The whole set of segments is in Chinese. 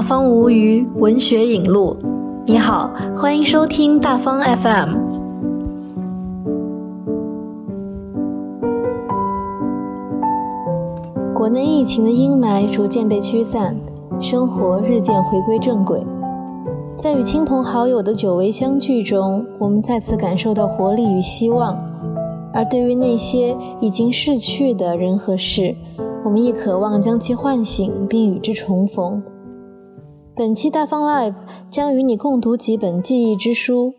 大方无余文学引路，你好，欢迎收听大方 FM。国内疫情的阴霾逐渐被驱散，生活日渐回归正轨。在与亲朋好友的久违相聚中，我们再次感受到活力与希望；而对于那些已经逝去的人和事，我们亦渴望将其唤醒，并与之重逢。本期大方 Live 将与你共读几本记忆之书，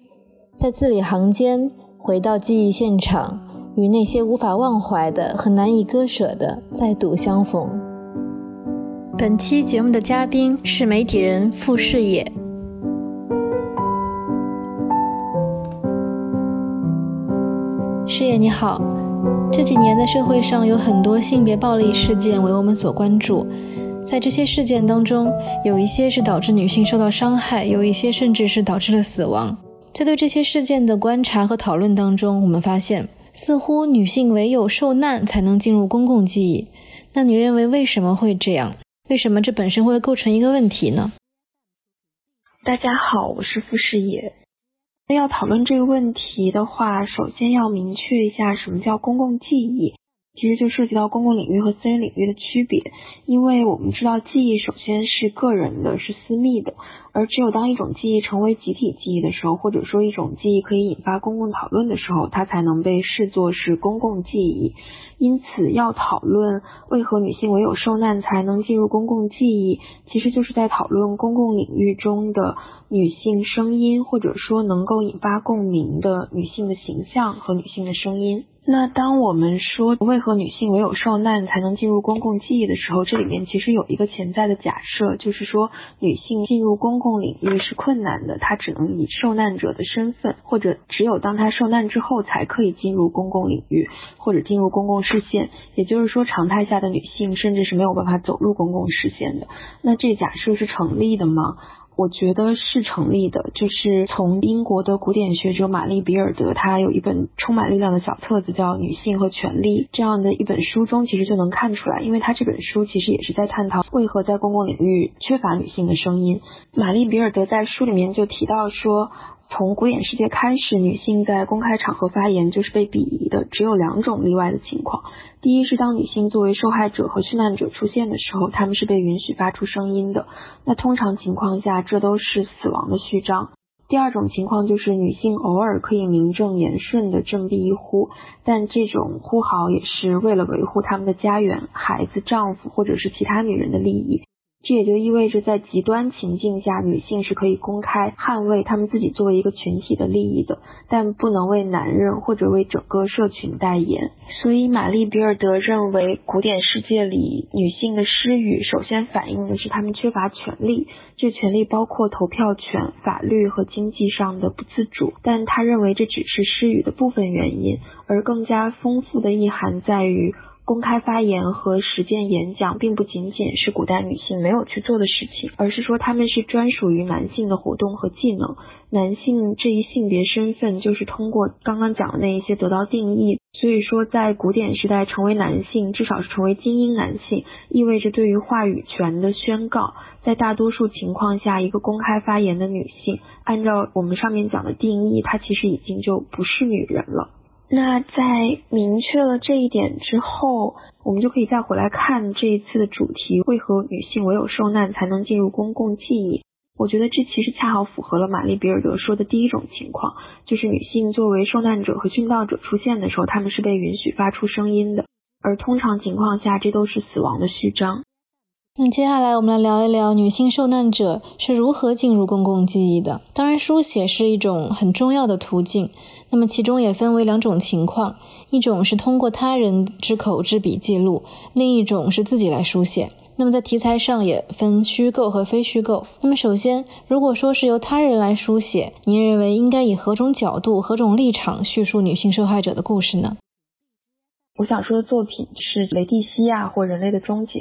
在字里行间回到记忆现场，与那些无法忘怀的和难以割舍的再度相逢。本期节目的嘉宾是媒体人傅世野。师爷你好，这几年在社会上有很多性别暴力事件为我们所关注，在这些事件当中，有一些是导致女性受到伤害，有一些甚至是导致了死亡。在对这些事件的观察和讨论当中，我们发现，似乎女性唯有受难才能进入公共记忆。那你认为为什么会这样？为什么这本身会构成一个问题呢？大家好，我是傅世野。那要讨论这个问题的话，首先要明确一下什么叫公共记忆，其实就涉及到公共领域和私人领域的区别。因为我们知道，记忆首先是个人的，是私密的，而只有当一种记忆成为集体记忆的时候，或者说一种记忆可以引发公共讨论的时候，它才能被视作是公共记忆。因此，要讨论为何女性唯有受难才能进入公共记忆，其实就是在讨论公共领域中的女性声音，或者说能够引发共鸣的女性的形象和女性的声音。那当我们说为何女性唯有受难才能进入公共记忆的时候，这里面其实有一个潜在的假设，就是说女性进入公共领域是困难的，她只能以受难者的身份，或者只有当她受难之后才可以进入公共领域或者进入公共视线。也就是说，常态下的女性甚至是没有办法走入公共视线的。那这假设是成立的吗？我觉得是成立的，就是从英国的古典学者玛丽比尔德，她有一本充满力量的小册子叫《女性和权利》这样的一本书中，其实就能看出来，因为她这本书其实也是在探讨为何在公共领域缺乏女性的声音。玛丽比尔德在书里面就提到说。从古典世界开始，女性在公开场合发言就是被鄙夷的。只有两种例外的情况：第一是当女性作为受害者和殉难者出现的时候，她们是被允许发出声音的。那通常情况下，这都是死亡的序章。第二种情况就是女性偶尔可以名正言顺的振臂一呼，但这种呼号也是为了维护他们的家园、孩子、丈夫或者是其他女人的利益。这也就意味着，在极端情境下，女性是可以公开捍卫她们自己作为一个群体的利益的，但不能为男人或者为整个社群代言。所以，玛丽比尔德认为，古典世界里女性的失语，首先反映的是她们缺乏权利，这权利包括投票权、法律和经济上的不自主。但她认为，这只是失语的部分原因，而更加丰富的意涵在于。公开发言和实践演讲，并不仅仅是古代女性没有去做的事情，而是说他们是专属于男性的活动和技能。男性这一性别身份就是通过刚刚讲的那一些得到定义。所以说，在古典时代，成为男性，至少是成为精英男性，意味着对于话语权的宣告。在大多数情况下，一个公开发言的女性，按照我们上面讲的定义，她其实已经就不是女人了。那在明确了这一点之后，我们就可以再回来看这一次的主题：为何女性唯有受难才能进入公共记忆？我觉得这其实恰好符合了玛丽比尔德说的第一种情况，就是女性作为受难者和殉道者出现的时候，她们是被允许发出声音的，而通常情况下，这都是死亡的序章。那接下来我们来聊一聊女性受难者是如何进入公共记忆的。当然，书写是一种很重要的途径。那么其中也分为两种情况：一种是通过他人之口之笔记录，另一种是自己来书写。那么在题材上也分虚构和非虚构。那么首先，如果说是由他人来书写，您认为应该以何种角度、何种立场叙述女性受害者的故事呢？我想说的作品是《雷蒂西亚》或《人类的终结》。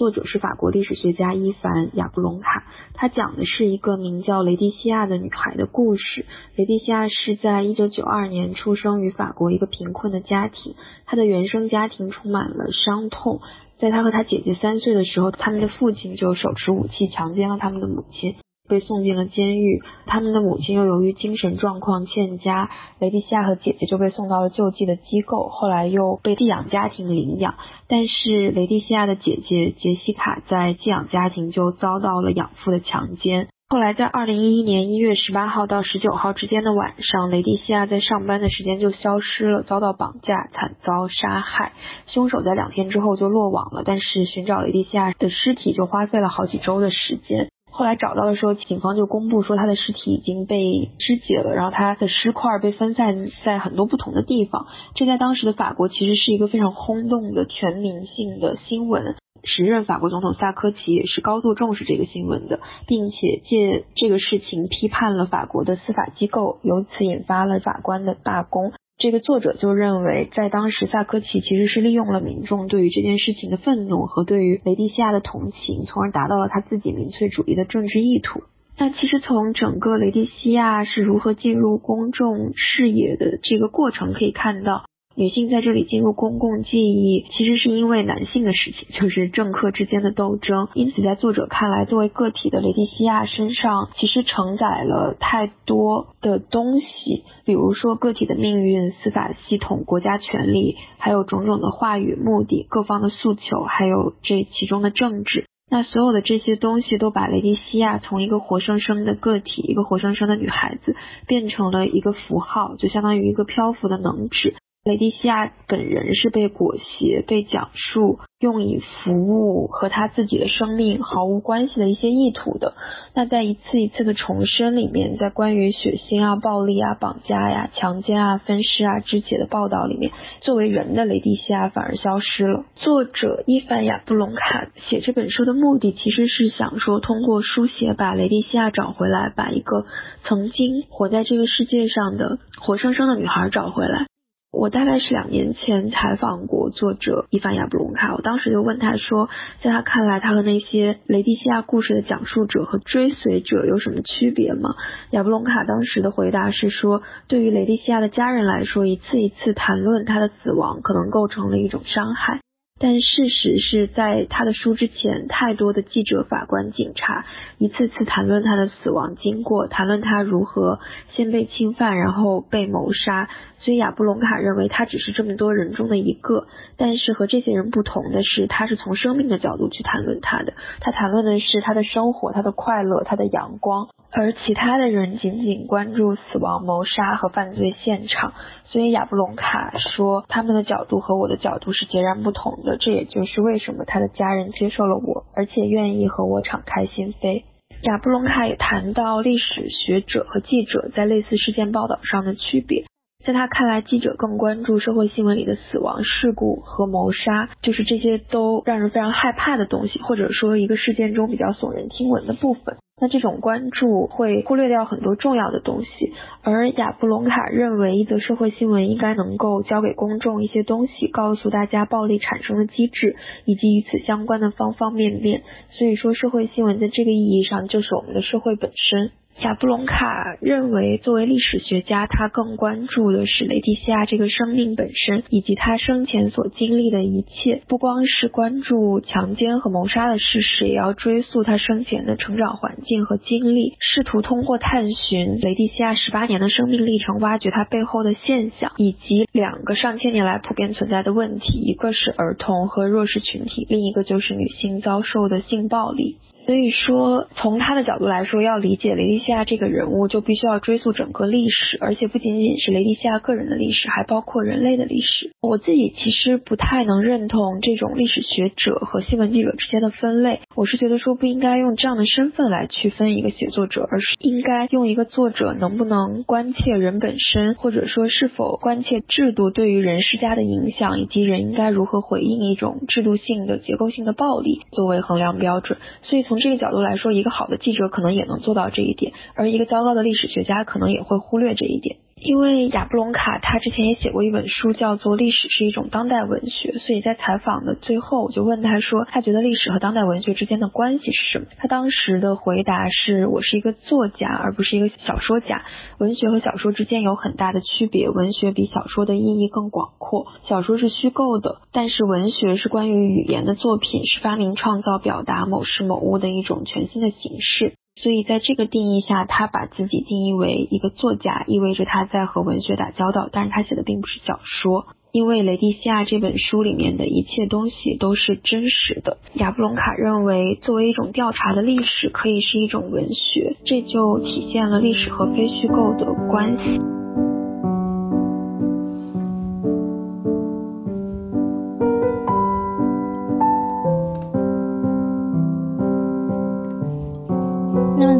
作者是法国历史学家伊凡·雅布隆卡，他讲的是一个名叫雷蒂西亚的女孩的故事。雷蒂西亚是在一九九二年出生于法国一个贫困的家庭，她的原生家庭充满了伤痛。在她和她姐姐三岁的时候，他们的父亲就手持武器强奸了他们的母亲。被送进了监狱，他们的母亲又由于精神状况欠佳，雷蒂西亚和姐姐就被送到了救济的机构，后来又被寄养家庭领养。但是雷蒂西亚的姐姐杰西卡在寄养家庭就遭到了养父的强奸。后来在二零一一年一月十八号到十九号之间的晚上，雷蒂西亚在上班的时间就消失了，遭到绑架，惨遭杀害。凶手在两天之后就落网了，但是寻找雷蒂西亚的尸体就花费了好几周的时间。后来找到的时候，警方就公布说他的尸体已经被肢解了，然后他的尸块被分散在很多不同的地方。这在当时的法国其实是一个非常轰动的全民性的新闻。时任法国总统萨科齐也是高度重视这个新闻的，并且借这个事情批判了法国的司法机构，由此引发了法官的罢工。这个作者就认为，在当时，萨科齐其实是利用了民众对于这件事情的愤怒和对于雷蒂西亚的同情，从而达到了他自己民粹主义的政治意图。那其实从整个雷蒂西亚是如何进入公众视野的这个过程可以看到。女性在这里进入公共记忆，其实是因为男性的事情，就是政客之间的斗争。因此，在作者看来，作为个体的雷蒂西亚身上，其实承载了太多的东西，比如说个体的命运、司法系统、国家权力，还有种种的话语、目的、各方的诉求，还有这其中的政治。那所有的这些东西，都把雷蒂西亚从一个活生生的个体，一个活生生的女孩子，变成了一个符号，就相当于一个漂浮的能指。雷蒂西亚本人是被裹挟、被讲述、用以服务和他自己的生命毫无关系的一些意图的。那在一次一次的重生里面，在关于血腥啊、暴力啊、绑架呀、强奸啊、分尸啊、肢解的报道里面，作为人的雷蒂西亚反而消失了。作者伊凡亚布隆卡写这本书的目的，其实是想说，通过书写把雷蒂西亚找回来，把一个曾经活在这个世界上的活生生的女孩找回来。我大概是两年前采访过作者伊凡亚布隆卡，我当时就问他说，在他看来，他和那些雷蒂西亚故事的讲述者和追随者有什么区别吗？亚布隆卡当时的回答是说，对于雷蒂西亚的家人来说，一次一次谈论他的死亡，可能构成了一种伤害。但事实是在他的书之前，太多的记者、法官、警察一次次谈论他的死亡经过，谈论他如何先被侵犯，然后被谋杀。所以亚布隆卡认为他只是这么多人中的一个。但是和这些人不同的是，他是从生命的角度去谈论他的。他谈论的是他的生活、他的快乐、他的阳光，而其他的人仅仅关注死亡、谋杀和犯罪现场。所以亚布隆卡说，他们的角度和我的角度是截然不同的。这也就是为什么他的家人接受了我，而且愿意和我敞开心扉。亚布隆卡也谈到历史学者和记者在类似事件报道上的区别。在他看来，记者更关注社会新闻里的死亡事故和谋杀，就是这些都让人非常害怕的东西，或者说一个事件中比较耸人听闻的部分。那这种关注会忽略掉很多重要的东西，而亚布隆卡认为，一则社会新闻应该能够教给公众一些东西，告诉大家暴力产生的机制以及与此相关的方方面面。所以说，社会新闻在这个意义上就是我们的社会本身。贾布隆卡认为，作为历史学家，他更关注的是雷蒂西亚这个生命本身，以及他生前所经历的一切。不光是关注强奸和谋杀的事实，也要追溯他生前的成长环境和经历，试图通过探寻雷蒂西亚十八年的生命历程，挖掘他背后的现象，以及两个上千年来普遍存在的问题：一个是儿童和弱势群体，另一个就是女性遭受的性暴力。所以说，从他的角度来说，要理解雷迪西亚这个人物，就必须要追溯整个历史，而且不仅仅是雷迪西亚个人的历史，还包括人类的历史。我自己其实不太能认同这种历史学者和新闻记者之间的分类。我是觉得说不应该用这样的身份来区分一个写作者，而是应该用一个作者能不能关切人本身，或者说是否关切制度对于人施加的影响，以及人应该如何回应一种制度性的结构性的暴力作为衡量标准。所以从这个角度来说，一个好的记者可能也能做到这一点，而一个糟糕的历史学家可能也会忽略这一点。因为亚布隆卡他之前也写过一本书，叫做《历史是一种当代文学》，所以在采访的最后，我就问他说，他觉得历史和当代文学之间的关系是什么？他当时的回答是：我是一个作家，而不是一个小说家。文学和小说之间有很大的区别，文学比小说的意义更广阔，小说是虚构的，但是文学是关于语言的作品，是发明、创造、表达某事某物的一种全新的形式。所以，在这个定义下，他把自己定义为一个作家，意味着他在和文学打交道。但是他写的并不是小说，因为《雷蒂西亚》这本书里面的一切东西都是真实的。亚布隆卡认为，作为一种调查的历史，可以是一种文学，这就体现了历史和非虚构的关系。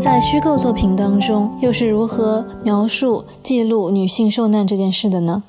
在虚构作品当中，又是如何描述、记录女性受难这件事的呢？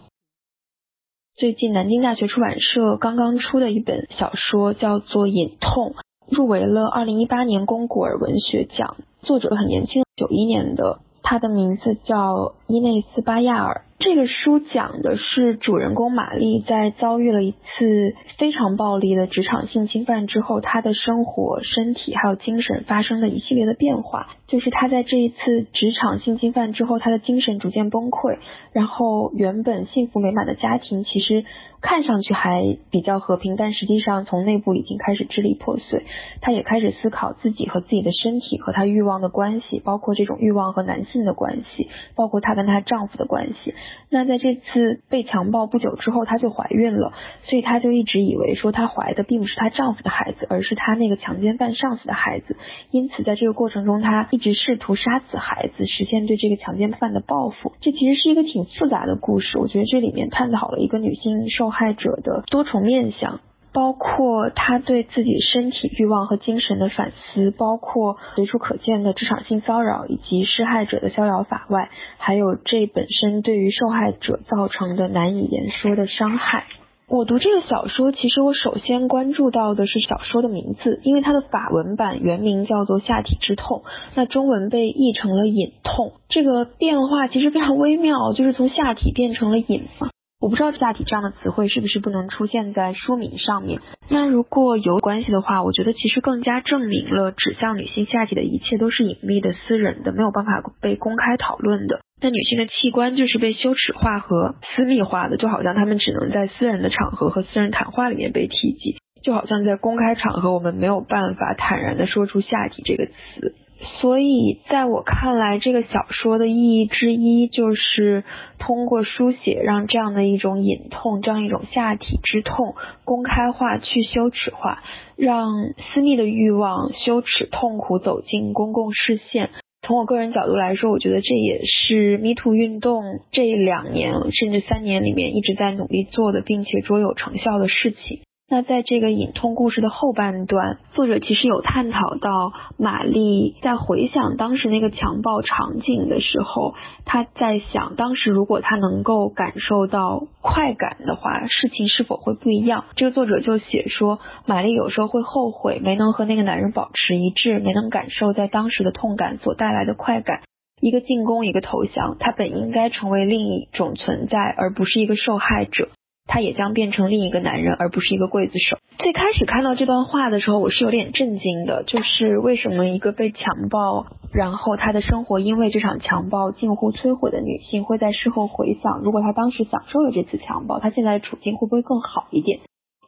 最近南京大学出版社刚刚出的一本小说叫做《隐痛》，入围了二零一八年龚古尔文学奖，作者很年轻，九一年的，他的名字叫伊内斯巴亚尔。这个书讲的是主人公玛丽在遭遇了一次非常暴力的职场性侵犯之后，她的生活、身体还有精神发生的一系列的变化。就是她在这一次职场性侵犯之后，她的精神逐渐崩溃，然后原本幸福美满的家庭其实看上去还比较和平，但实际上从内部已经开始支离破碎。她也开始思考自己和自己的身体和她欲望的关系，包括这种欲望和男性的关系，包括她跟她丈夫的关系。那在这次被强暴不久之后，她就怀孕了，所以她就一直以为说她怀的并不是她丈夫的孩子，而是她那个强奸犯上司的孩子。因此，在这个过程中，她一直试图杀死孩子，实现对这个强奸犯的报复。这其实是一个挺复杂的故事，我觉得这里面探讨了一个女性受害者的多重面相。包括他对自己身体欲望和精神的反思，包括随处可见的职场性骚扰以及施害者的逍遥法外，还有这本身对于受害者造成的难以言说的伤害。我读这个小说，其实我首先关注到的是小说的名字，因为它的法文版原名叫做《下体之痛》，那中文被译成了《隐痛》。这个变化其实非常微妙，就是从下体变成了隐嘛。我不知道下体这样的词汇是不是不能出现在书名上面。那如果有关系的话，我觉得其实更加证明了指向女性下体的一切都是隐秘的、私人的，没有办法被公开讨论的。那女性的器官就是被羞耻化和私密化的，就好像她们只能在私人的场合和私人谈话里面被提及，就好像在公开场合我们没有办法坦然的说出下体这个词。所以，在我看来，这个小说的意义之一就是通过书写，让这样的一种隐痛，这样一种下体之痛公开化、去羞耻化，让私密的欲望、羞耻、痛苦走进公共视线。从我个人角度来说，我觉得这也是 Me Too 运动这两年甚至三年里面一直在努力做的，并且卓有成效的事情。那在这个隐痛故事的后半段，作者其实有探讨到玛丽在回想当时那个强暴场景的时候，她在想，当时如果她能够感受到快感的话，事情是否会不一样？这个作者就写说，玛丽有时候会后悔没能和那个男人保持一致，没能感受在当时的痛感所带来的快感。一个进攻，一个投降，他本应该成为另一种存在，而不是一个受害者。他也将变成另一个男人，而不是一个刽子手。最开始看到这段话的时候，我是有点震惊的，就是为什么一个被强暴，然后她的生活因为这场强暴近乎摧毁的女性，会在事后回想，如果她当时享受了这次强暴，她现在的处境会不会更好一点？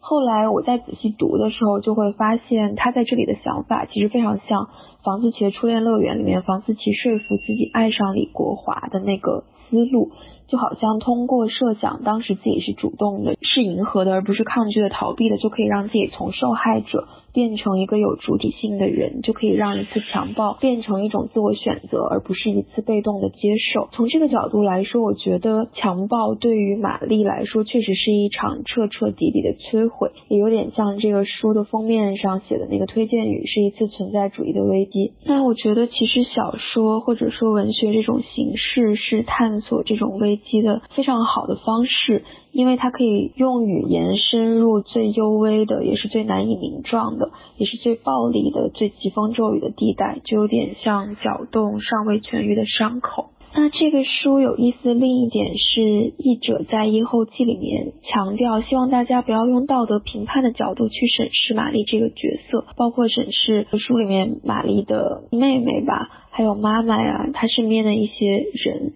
后来我在仔细读的时候，就会发现她在这里的想法其实非常像房思琪的初恋乐园里面，房思琪说服自己爱上李国华的那个思路。就好像通过设想当时自己是主动的，是迎合的，而不是抗拒的、逃避的，就可以让自己从受害者变成一个有主体性的人，就可以让一次强暴变成一种自我选择，而不是一次被动的接受。从这个角度来说，我觉得强暴对于玛丽来说确实是一场彻彻底底的摧毁，也有点像这个书的封面上写的那个推荐语，是一次存在主义的危机。那我觉得其实小说或者说文学这种形式是探索这种危。危机的非常好的方式，因为它可以用语言深入最幽微的，也是最难以名状的，也是最暴力的、最疾风骤雨的地带，就有点像搅动尚未痊愈的伤口。那这个书有意思的另一点是，译者在译后记里面强调，希望大家不要用道德评判的角度去审视玛丽这个角色，包括审视书里面玛丽的妹妹吧，还有妈妈呀，她身边的一些人。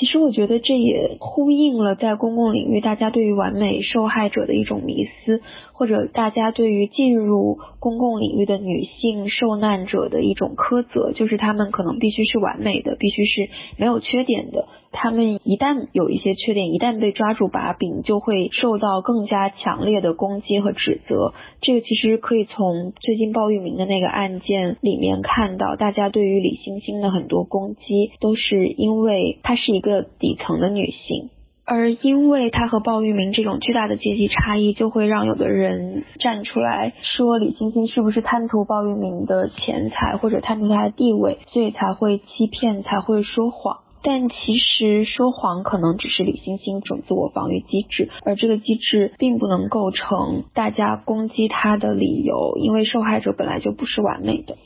其实我觉得这也呼应了在公共领域大家对于完美受害者的一种迷思，或者大家对于进入公共领域的女性受难者的一种苛责，就是她们可能必须是完美的，必须是没有缺点的。他们一旦有一些缺点，一旦被抓住把柄，就会受到更加强烈的攻击和指责。这个其实可以从最近鲍玉明的那个案件里面看到，大家对于李星星的很多攻击，都是因为她是一个底层的女性，而因为她和鲍玉明这种巨大的阶级差异，就会让有的人站出来说李星星是不是贪图鲍玉明的钱财，或者贪图他的地位，所以才会欺骗，才会说谎。但其实说谎可能只是李星星一种自我防御机制，而这个机制并不能构成大家攻击他的理由，因为受害者本来就不是完美的。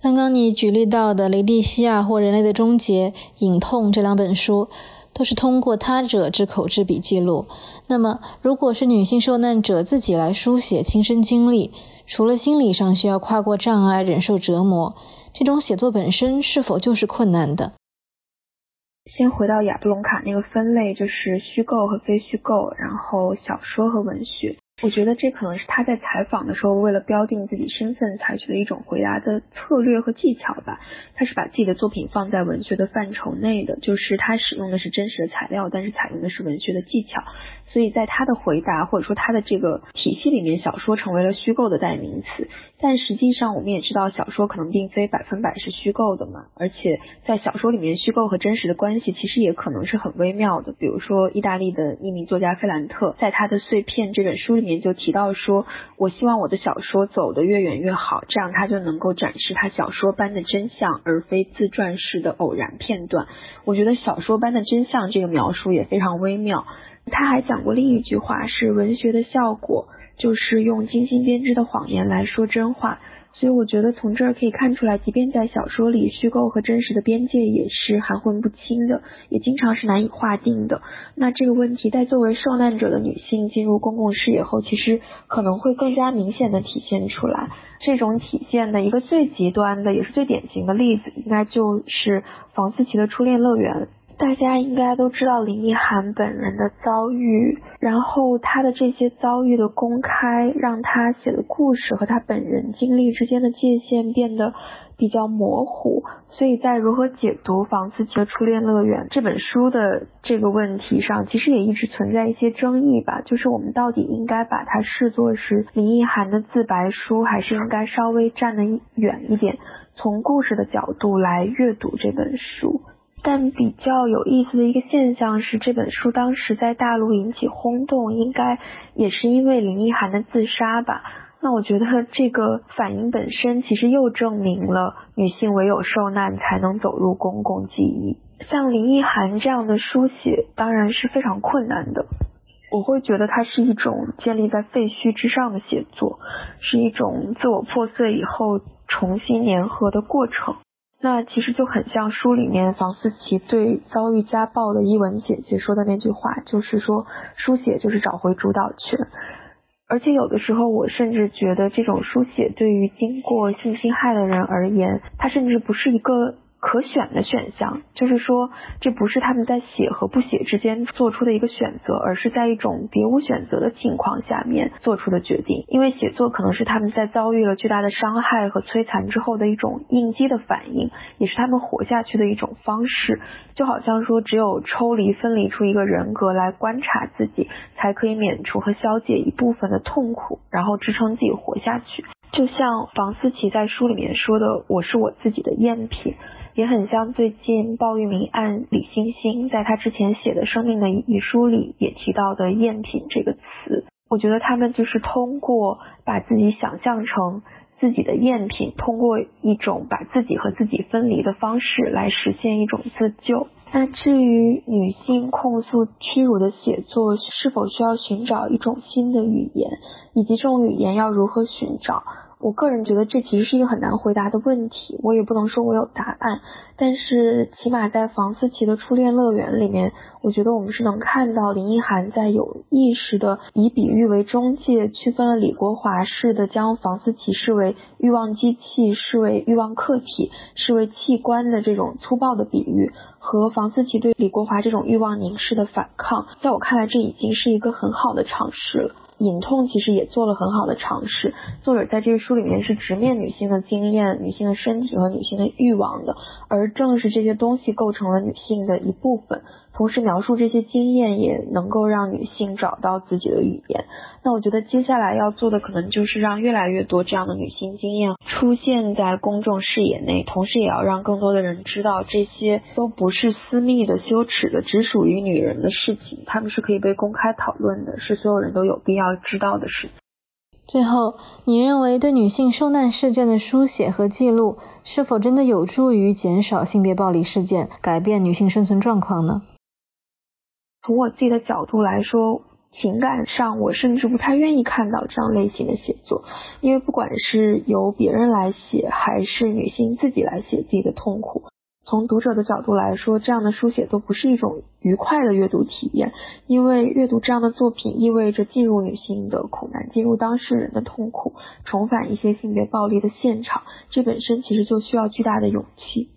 刚刚你举例到的《雷蒂西亚》或《人类的终结》《隐痛》这两本书，都是通过他者之口之笔记录。那么，如果是女性受难者自己来书写亲身经历，除了心理上需要跨过障碍、忍受折磨，这种写作本身是否就是困难的？先回到亚布隆卡那个分类，就是虚构和非虚构，然后小说和文学。我觉得这可能是他在采访的时候，为了标定自己身份采取的一种回答的策略和技巧吧。他是把自己的作品放在文学的范畴内的，就是他使用的是真实的材料，但是采用的是文学的技巧。所以在他的回答或者说他的这个体系里面，小说成为了虚构的代名词。但实际上，我们也知道，小说可能并非百分百是虚构的嘛。而且在小说里面，虚构和真实的关系其实也可能是很微妙的。比如说，意大利的匿名作家费兰特在他的《碎片》这本书里面就提到说：“我希望我的小说走得越远越好，这样他就能够展示他小说般的真相，而非自传式的偶然片段。”我觉得“小说般的真相”这个描述也非常微妙。他还讲过另一句话，是文学的效果就是用精心编织的谎言来说真话。所以我觉得从这儿可以看出来，即便在小说里，虚构和真实的边界也是含混不清的，也经常是难以划定的。那这个问题在作为受难者的女性进入公共视野后，其实可能会更加明显的体现出来。这种体现的一个最极端的，也是最典型的例子，应该就是房思琪的初恋乐园。大家应该都知道林奕涵本人的遭遇，然后他的这些遭遇的公开，让他写的故事和他本人经历之间的界限变得比较模糊。所以在如何解读房思琪的《初恋乐园》这本书的这个问题上，其实也一直存在一些争议吧。就是我们到底应该把它视作是林奕涵的自白书，还是应该稍微站得远一点，从故事的角度来阅读这本书？但比较有意思的一个现象是，这本书当时在大陆引起轰动，应该也是因为林奕涵的自杀吧？那我觉得这个反应本身其实又证明了女性唯有受难才能走入公共记忆。像林奕涵这样的书写当然是非常困难的，我会觉得它是一种建立在废墟之上的写作，是一种自我破碎以后重新粘合的过程。那其实就很像书里面房思琪对遭遇家暴的伊文姐姐说的那句话，就是说书写就是找回主导权。而且有的时候，我甚至觉得这种书写对于经过性侵害的人而言，它甚至不是一个。可选的选项，就是说，这不是他们在写和不写之间做出的一个选择，而是在一种别无选择的情况下面做出的决定。因为写作可能是他们在遭遇了巨大的伤害和摧残之后的一种应激的反应，也是他们活下去的一种方式。就好像说，只有抽离、分离出一个人格来观察自己，才可以免除和消解一部分的痛苦，然后支撑自己活下去。就像房思琪在书里面说的：“我是我自己的赝品。”也很像最近鲍玉明案李星星在他之前写的生命的遗书里也提到的赝品这个词，我觉得他们就是通过把自己想象成自己的赝品，通过一种把自己和自己分离的方式来实现一种自救。那至于女性控诉屈辱的写作是否需要寻找一种新的语言，以及这种语言要如何寻找？我个人觉得这其实是一个很难回答的问题，我也不能说我有答案。但是起码在房思琪的初恋乐园里面，我觉得我们是能看到林奕涵在有意识的以比喻为中介，区分了李国华式的将房思琪视为欲望机器、视为欲望客体、视为器官的这种粗暴的比喻，和房思琪对李国华这种欲望凝视的反抗。在我看来，这已经是一个很好的尝试了。隐痛其实也做了很好的尝试，作者在这个书里面是直面女性的经验、女性的身体和女性的欲望的，而正是这些东西构成了女性的一部分。同时描述这些经验，也能够让女性找到自己的语言。那我觉得接下来要做的，可能就是让越来越多这样的女性经验出现在公众视野内，同时也要让更多的人知道，这些都不是私密的、羞耻的、只属于女人的事情，他们是可以被公开讨论的，是所有人都有必要知道的事情。最后，你认为对女性受难事件的书写和记录，是否真的有助于减少性别暴力事件，改变女性生存状况呢？从我自己的角度来说，情感上我甚至不太愿意看到这样类型的写作，因为不管是由别人来写，还是女性自己来写自己的痛苦，从读者的角度来说，这样的书写都不是一种愉快的阅读体验，因为阅读这样的作品意味着进入女性的苦难，进入当事人的痛苦，重返一些性别暴力的现场，这本身其实就需要巨大的勇气。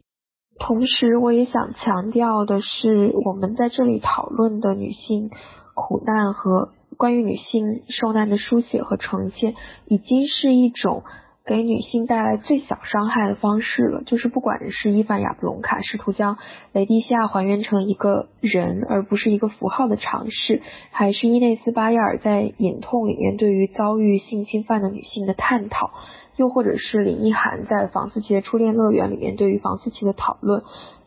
同时，我也想强调的是，我们在这里讨论的女性苦难和关于女性受难的书写和呈现，已经是一种给女性带来最小伤害的方式了。就是不管是伊凡·亚布隆卡试图将雷蒂西亚还原成一个人，而不是一个符号的尝试，还是伊内斯·巴耶尔在《隐痛》里面对于遭遇性侵犯的女性的探讨。又或者是林奕涵在房思琪的初恋乐园里面对于房思琪的讨论，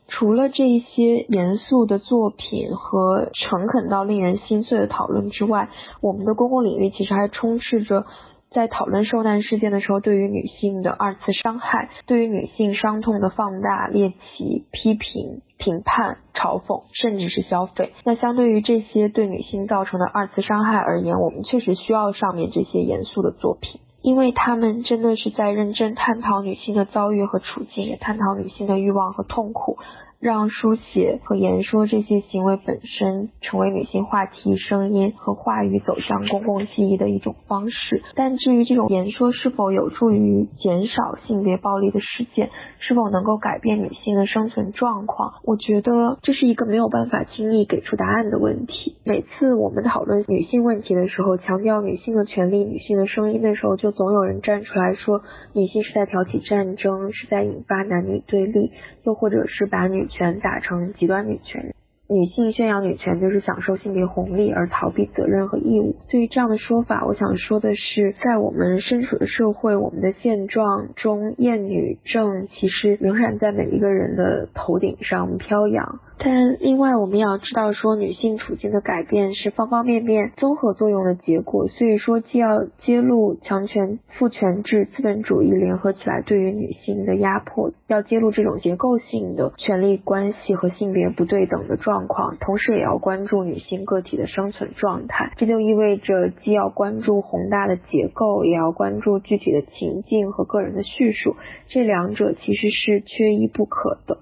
除了这一些严肃的作品和诚恳到令人心碎的讨论之外，我们的公共领域其实还充斥着在讨论受难事件的时候对于女性的二次伤害，对于女性伤痛的放大、猎奇、批评、评判、嘲讽，甚至是消费。那相对于这些对女性造成的二次伤害而言，我们确实需要上面这些严肃的作品。因为他们真的是在认真探讨女性的遭遇和处境，也探讨女性的欲望和痛苦。让书写和言说这些行为本身成为女性话题、声音和话语走向公共记忆的一种方式。但至于这种言说是否有助于减少性别暴力的事件，是否能够改变女性的生存状况，我觉得这是一个没有办法轻易给出答案的问题。每次我们讨论女性问题的时候，强调女性的权利、女性的声音的时候，就总有人站出来说，女性是在挑起战争，是在引发男女对立，又或者是把女。权打成极端女权，女性宣扬女权就是享受性别红利而逃避责任和义务。对于这样的说法，我想说的是，在我们身处的社会，我们的现状中，厌女症其实仍然在每一个人的头顶上飘扬。但另外，我们要知道，说女性处境的改变是方方面面综合作用的结果。所以说，既要揭露强权、父权制、资本主义联合起来对于女性的压迫，要揭露这种结构性的权力关系和性别不对等的状况，同时也要关注女性个体的生存状态。这就意味着，既要关注宏大的结构，也要关注具体的情境和个人的叙述。这两者其实是缺一不可的。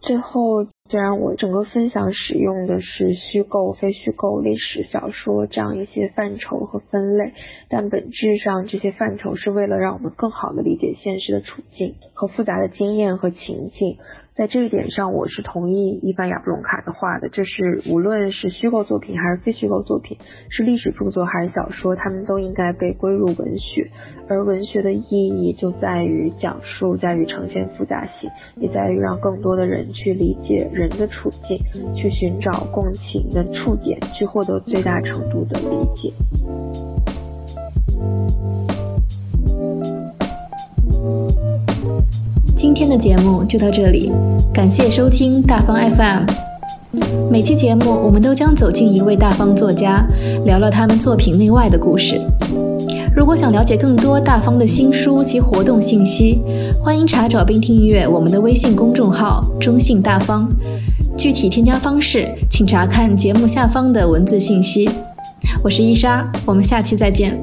最后，虽然我整个分享使用的是虚构、非虚构、历史小说这样一些范畴和分类，但本质上这些范畴是为了让我们更好的理解现实的处境和复杂的经验和情境。在这一点上，我是同意伊凡·亚布隆卡的话的。这是无论是虚构作品还是非虚构作品，是历史著作还是小说，他们都应该被归入文学。而文学的意义就在于讲述，在于呈现复杂性，也在于让更多的人去理解人的处境，去寻找共情的触点，去获得最大程度的理解。今天的节目就到这里，感谢收听大方 FM。每期节目我们都将走进一位大方作家，聊聊他们作品内外的故事。如果想了解更多大方的新书及活动信息，欢迎查找并订阅我们的微信公众号“中信大方”。具体添加方式，请查看节目下方的文字信息。我是伊莎，我们下期再见。